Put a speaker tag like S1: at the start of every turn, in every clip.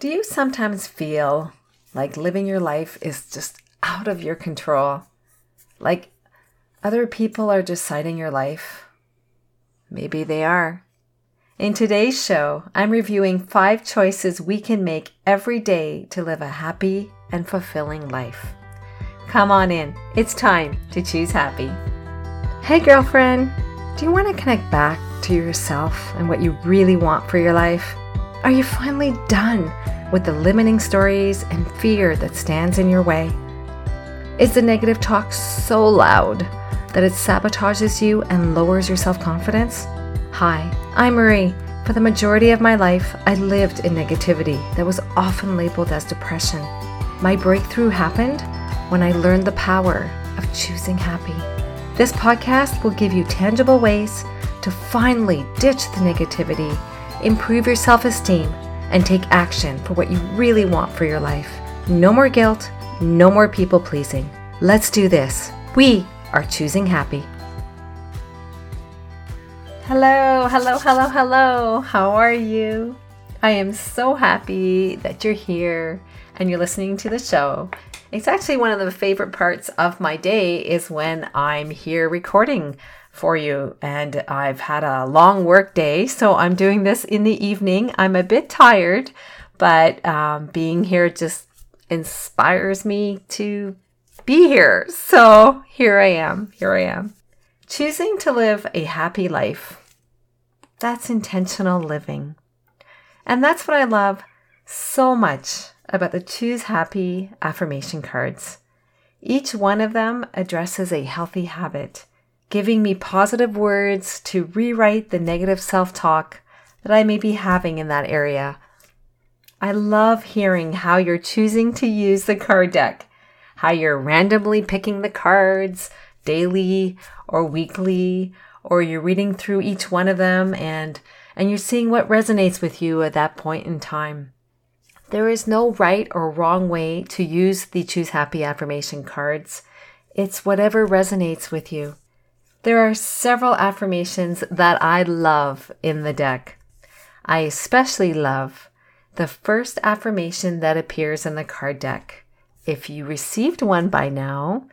S1: Do you sometimes feel like living your life is just out of your control? Like other people are deciding your life? Maybe they are. In today's show, I'm reviewing five choices we can make every day to live a happy and fulfilling life. Come on in. It's time to choose happy. Hey, girlfriend. Do you want to connect back to yourself and what you really want for your life? Are you finally done with the limiting stories and fear that stands in your way? Is the negative talk so loud that it sabotages you and lowers your self confidence? Hi, I'm Marie. For the majority of my life, I lived in negativity that was often labeled as depression. My breakthrough happened when I learned the power of choosing happy. This podcast will give you tangible ways to finally ditch the negativity, improve your self esteem, and take action for what you really want for your life. No more guilt, no more people pleasing. Let's do this. We are choosing happy. Hello, hello, hello, hello. How are you? I am so happy that you're here and you're listening to the show. It's actually one of the favorite parts of my day is when I'm here recording for you. And I've had a long work day, so I'm doing this in the evening. I'm a bit tired, but um, being here just inspires me to be here. So here I am. Here I am. Choosing to live a happy life. That's intentional living. And that's what I love so much about the Choose Happy affirmation cards. Each one of them addresses a healthy habit giving me positive words to rewrite the negative self talk that I may be having in that area. I love hearing how you're choosing to use the card deck, how you're randomly picking the cards daily or weekly, or you're reading through each one of them and and you're seeing what resonates with you at that point in time. There is no right or wrong way to use the Choose Happy affirmation cards. It's whatever resonates with you. There are several affirmations that I love in the deck. I especially love the first affirmation that appears in the card deck. If you received one by now,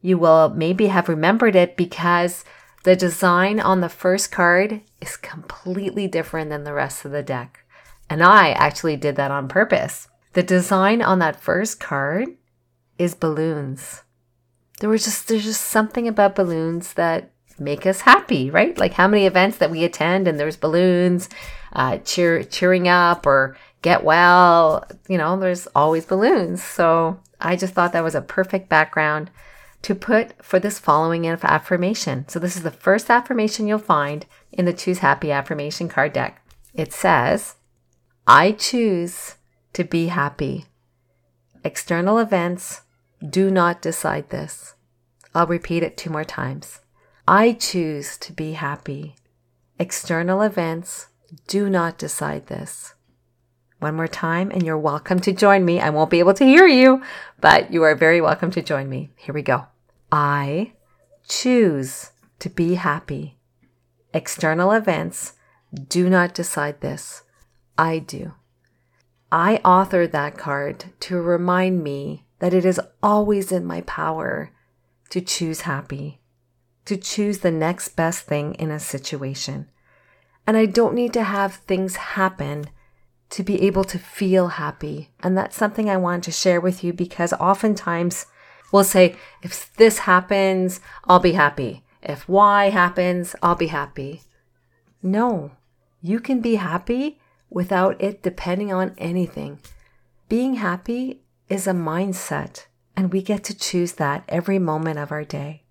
S1: you will maybe have remembered it because the design on the first card is completely different than the rest of the deck. And I actually did that on purpose. The design on that first card is balloons there was just there's just something about balloons that make us happy, right? Like how many events that we attend and there's balloons, uh, cheer cheering up or get well. You know, there's always balloons. So I just thought that was a perfect background to put for this following affirmation. So this is the first affirmation you'll find in the Choose Happy affirmation card deck. It says, "I choose to be happy." External events do not decide this. I'll repeat it two more times. I choose to be happy. External events do not decide this. One more time, and you're welcome to join me. I won't be able to hear you, but you are very welcome to join me. Here we go. I choose to be happy. External events do not decide this. I do. I authored that card to remind me that it is always in my power to choose happy, to choose the next best thing in a situation. And I don't need to have things happen to be able to feel happy. And that's something I want to share with you because oftentimes we'll say, if this happens, I'll be happy. If Y happens, I'll be happy. No, you can be happy without it depending on anything. Being happy is a mindset, and we get to choose that every moment of our day.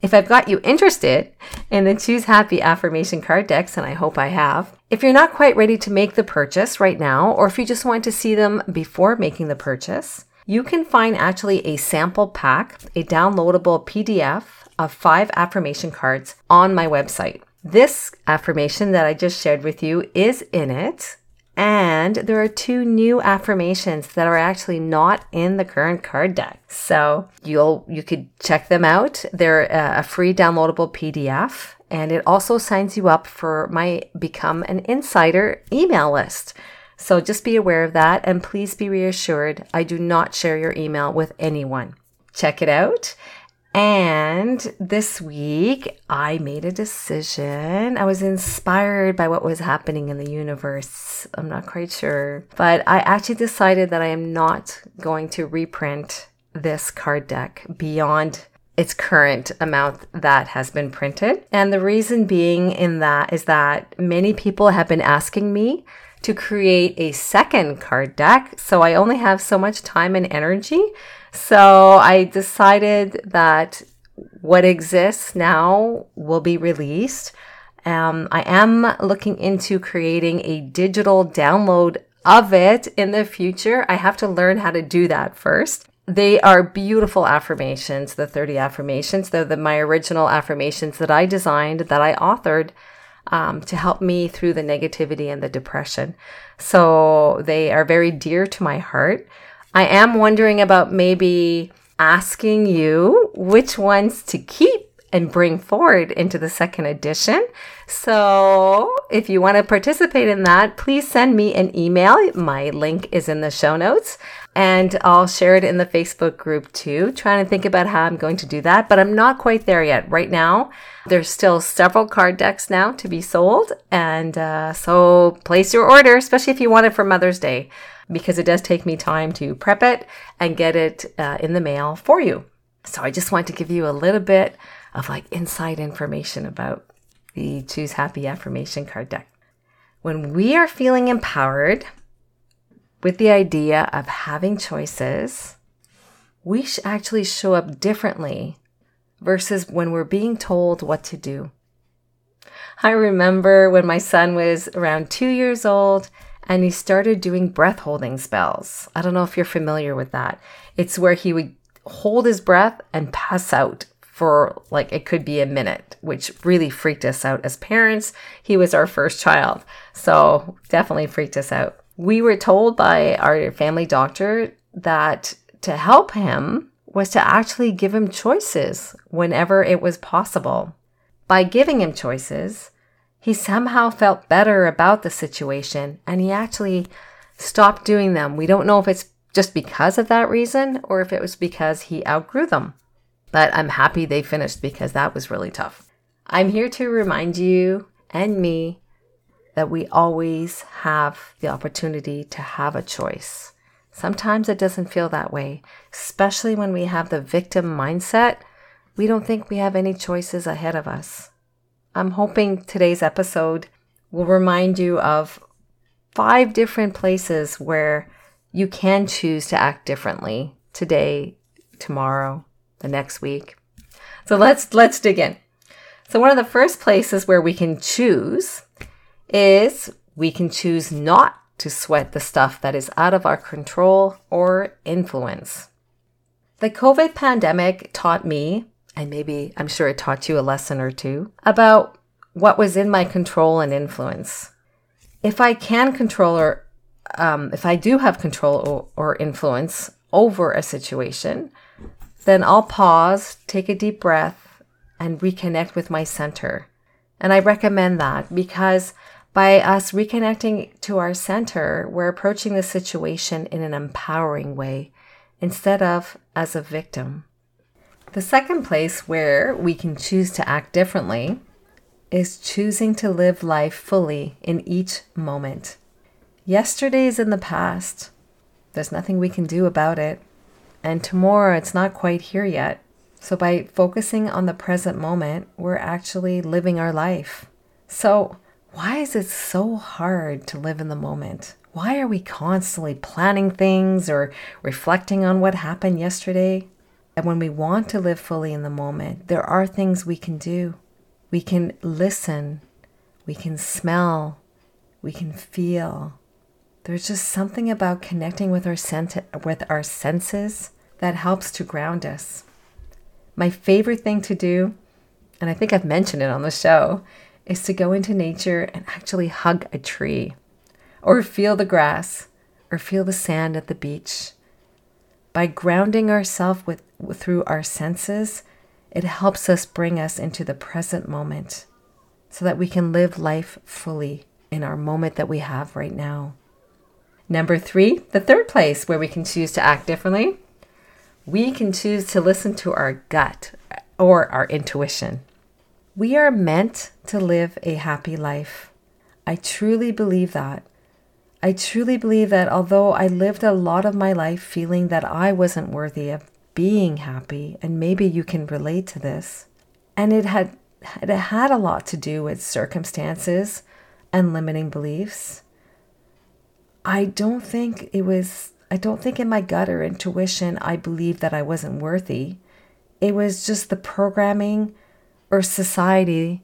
S1: If I've got you interested in the Choose Happy affirmation card decks, and I hope I have, if you're not quite ready to make the purchase right now, or if you just want to see them before making the purchase, you can find actually a sample pack, a downloadable PDF of five affirmation cards on my website. This affirmation that I just shared with you is in it. And there are two new affirmations that are actually not in the current card deck. So you'll you could check them out. They're uh, a free downloadable PDF and it also signs you up for my become an insider email list. So just be aware of that and please be reassured I do not share your email with anyone. Check it out. And this week, I made a decision. I was inspired by what was happening in the universe. I'm not quite sure. But I actually decided that I am not going to reprint this card deck beyond its current amount that has been printed. And the reason being in that is that many people have been asking me to create a second card deck. So I only have so much time and energy. So I decided that what exists now will be released. Um, I am looking into creating a digital download of it in the future. I have to learn how to do that first. They are beautiful affirmations, the 30 affirmations. They're the, my original affirmations that I designed, that I authored um, to help me through the negativity and the depression. So they are very dear to my heart. I am wondering about maybe asking you which ones to keep and bring forward into the second edition. So, if you want to participate in that, please send me an email. My link is in the show notes and I'll share it in the Facebook group too. Trying to think about how I'm going to do that, but I'm not quite there yet. Right now, there's still several card decks now to be sold, and uh, so place your order, especially if you want it for Mother's Day, because it does take me time to prep it and get it uh, in the mail for you. So I just want to give you a little bit of like inside information about the Choose Happy Affirmation card deck. When we are feeling empowered, with the idea of having choices, we actually show up differently versus when we're being told what to do. I remember when my son was around two years old and he started doing breath holding spells. I don't know if you're familiar with that. It's where he would hold his breath and pass out for like it could be a minute, which really freaked us out as parents. He was our first child, so definitely freaked us out we were told by our family doctor that to help him was to actually give him choices whenever it was possible. By giving him choices, he somehow felt better about the situation and he actually stopped doing them. We don't know if it's just because of that reason or if it was because he outgrew them. But I'm happy they finished because that was really tough. I'm here to remind you and me that we always have the opportunity to have a choice. Sometimes it doesn't feel that way, especially when we have the victim mindset. We don't think we have any choices ahead of us. I'm hoping today's episode will remind you of five different places where you can choose to act differently today, tomorrow, the next week. So let's let's dig in. So one of the first places where we can choose is we can choose not to sweat the stuff that is out of our control or influence. The COVID pandemic taught me, and maybe I'm sure it taught you a lesson or two, about what was in my control and influence. If I can control or um, if I do have control or, or influence over a situation, then I'll pause, take a deep breath, and reconnect with my center. And I recommend that because by us reconnecting to our center, we're approaching the situation in an empowering way instead of as a victim. The second place where we can choose to act differently is choosing to live life fully in each moment. Yesterday is in the past. There's nothing we can do about it. And tomorrow, it's not quite here yet. So, by focusing on the present moment, we're actually living our life. So, why is it so hard to live in the moment? Why are we constantly planning things or reflecting on what happened yesterday? And when we want to live fully in the moment, there are things we can do. We can listen, we can smell, we can feel. There's just something about connecting with our, with our senses that helps to ground us. My favorite thing to do, and I think I've mentioned it on the show, is to go into nature and actually hug a tree, or feel the grass, or feel the sand at the beach. By grounding ourselves with, through our senses, it helps us bring us into the present moment so that we can live life fully in our moment that we have right now. Number three, the third place where we can choose to act differently, we can choose to listen to our gut or our intuition. We are meant to live a happy life. I truly believe that. I truly believe that although I lived a lot of my life feeling that I wasn't worthy of being happy, and maybe you can relate to this, and it had it had a lot to do with circumstances and limiting beliefs. I don't think it was I don't think in my gut or intuition I believed that I wasn't worthy. It was just the programming or society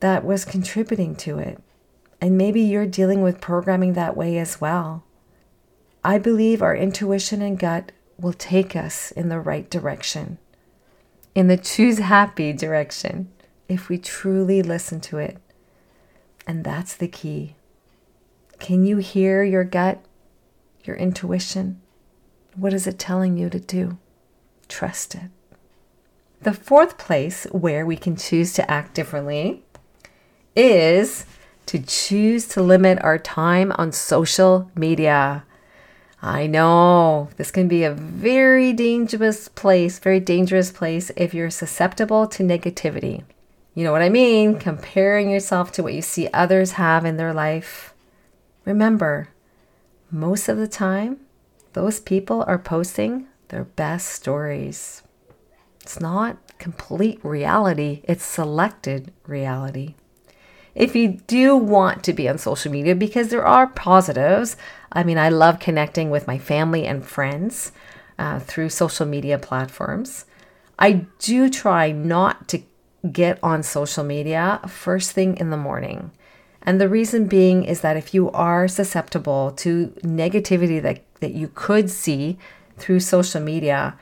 S1: that was contributing to it. And maybe you're dealing with programming that way as well. I believe our intuition and gut will take us in the right direction, in the choose happy direction, if we truly listen to it. And that's the key. Can you hear your gut, your intuition? What is it telling you to do? Trust it. The fourth place where we can choose to act differently is to choose to limit our time on social media. I know this can be a very dangerous place, very dangerous place if you're susceptible to negativity. You know what I mean? Comparing yourself to what you see others have in their life. Remember, most of the time, those people are posting their best stories. It's not complete reality, it's selected reality if you do want to be on social media, because there are positives. I mean, I love connecting with my family and friends uh, through social media platforms. I do try not to get on social media first thing in the morning. And the reason being is that if you are susceptible to negativity that, that you could see through social media,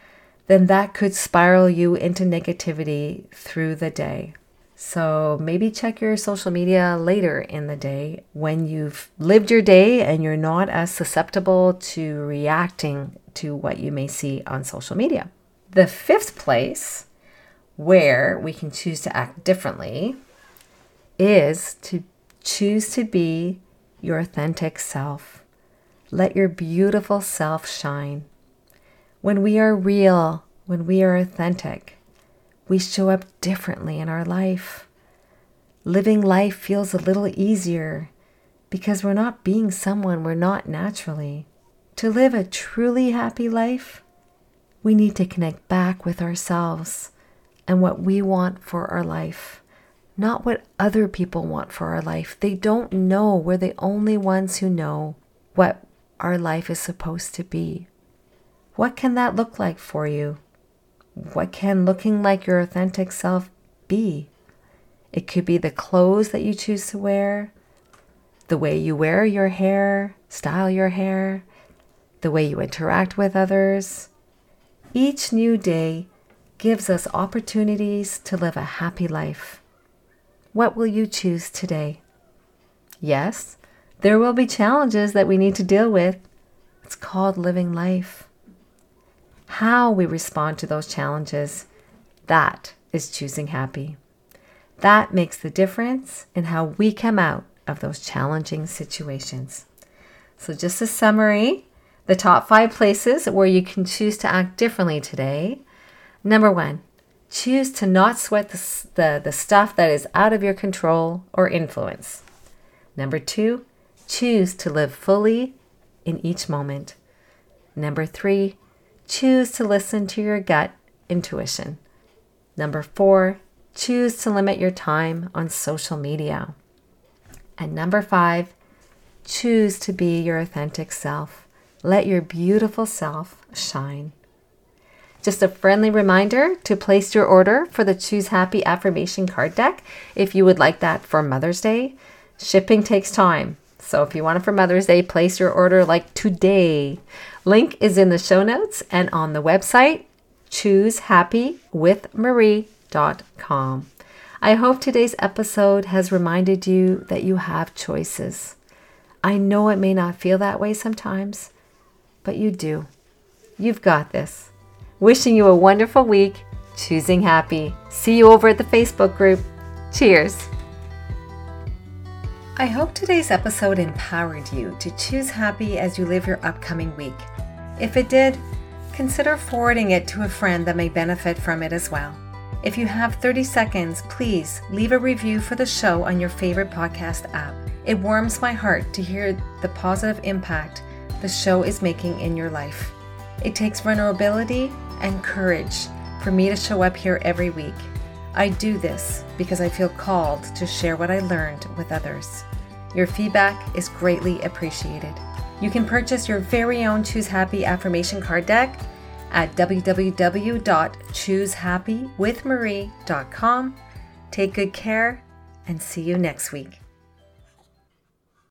S1: then that could spiral you into negativity through the day. So maybe check your social media later in the day when you've lived your day and you're not as susceptible to reacting to what you may see on social media. The fifth place where we can choose to act differently is to choose to be your authentic self. Let your beautiful self shine. When we are real, when we are authentic, we show up differently in our life. Living life feels a little easier because we're not being someone we're not naturally. To live a truly happy life, we need to connect back with ourselves and what we want for our life, not what other people want for our life. They don't know. We're the only ones who know what our life is supposed to be. What can that look like for you? What can looking like your authentic self be? It could be the clothes that you choose to wear, the way you wear your hair, style your hair, the way you interact with others. Each new day gives us opportunities to live a happy life. What will you choose today? Yes, there will be challenges that we need to deal with. It's called living life how we respond to those challenges, that is choosing happy. That makes the difference in how we come out of those challenging situations. So, just a summary the top five places where you can choose to act differently today. Number one, choose to not sweat the, the, the stuff that is out of your control or influence. Number two, choose to live fully in each moment. Number three, choose to listen to your gut intuition. Number four, choose to limit your time on social media. And number five, choose to be your authentic self. Let your beautiful self shine. Just a friendly reminder to place your order for the Choose Happy Affirmation card deck if you would like that for Mother's Day. Shipping takes time, so if you want it for Mother's Day, place your order like today. Link is in the show notes and on the website choosehappywithmarie.com. I hope today's episode has reminded you that you have choices. I know it may not feel that way sometimes, but you do. You've got this. Wishing you a wonderful week, choosing happy. See you over at the Facebook group. Cheers. I hope today's episode empowered you to choose happy as you live your upcoming week. If it did, consider forwarding it to a friend that may benefit from it as well. If you have 30 seconds, please leave a review for the show on your favorite podcast app. It warms my heart to hear the positive impact the show is making in your life. It takes vulnerability and courage for me to show up here every week. I do this because I feel called to share what I learned with others. Your feedback is greatly appreciated. You can purchase your very own Choose Happy affirmation card deck at www.choosehappywithmarie.com. Take good care and see you next week.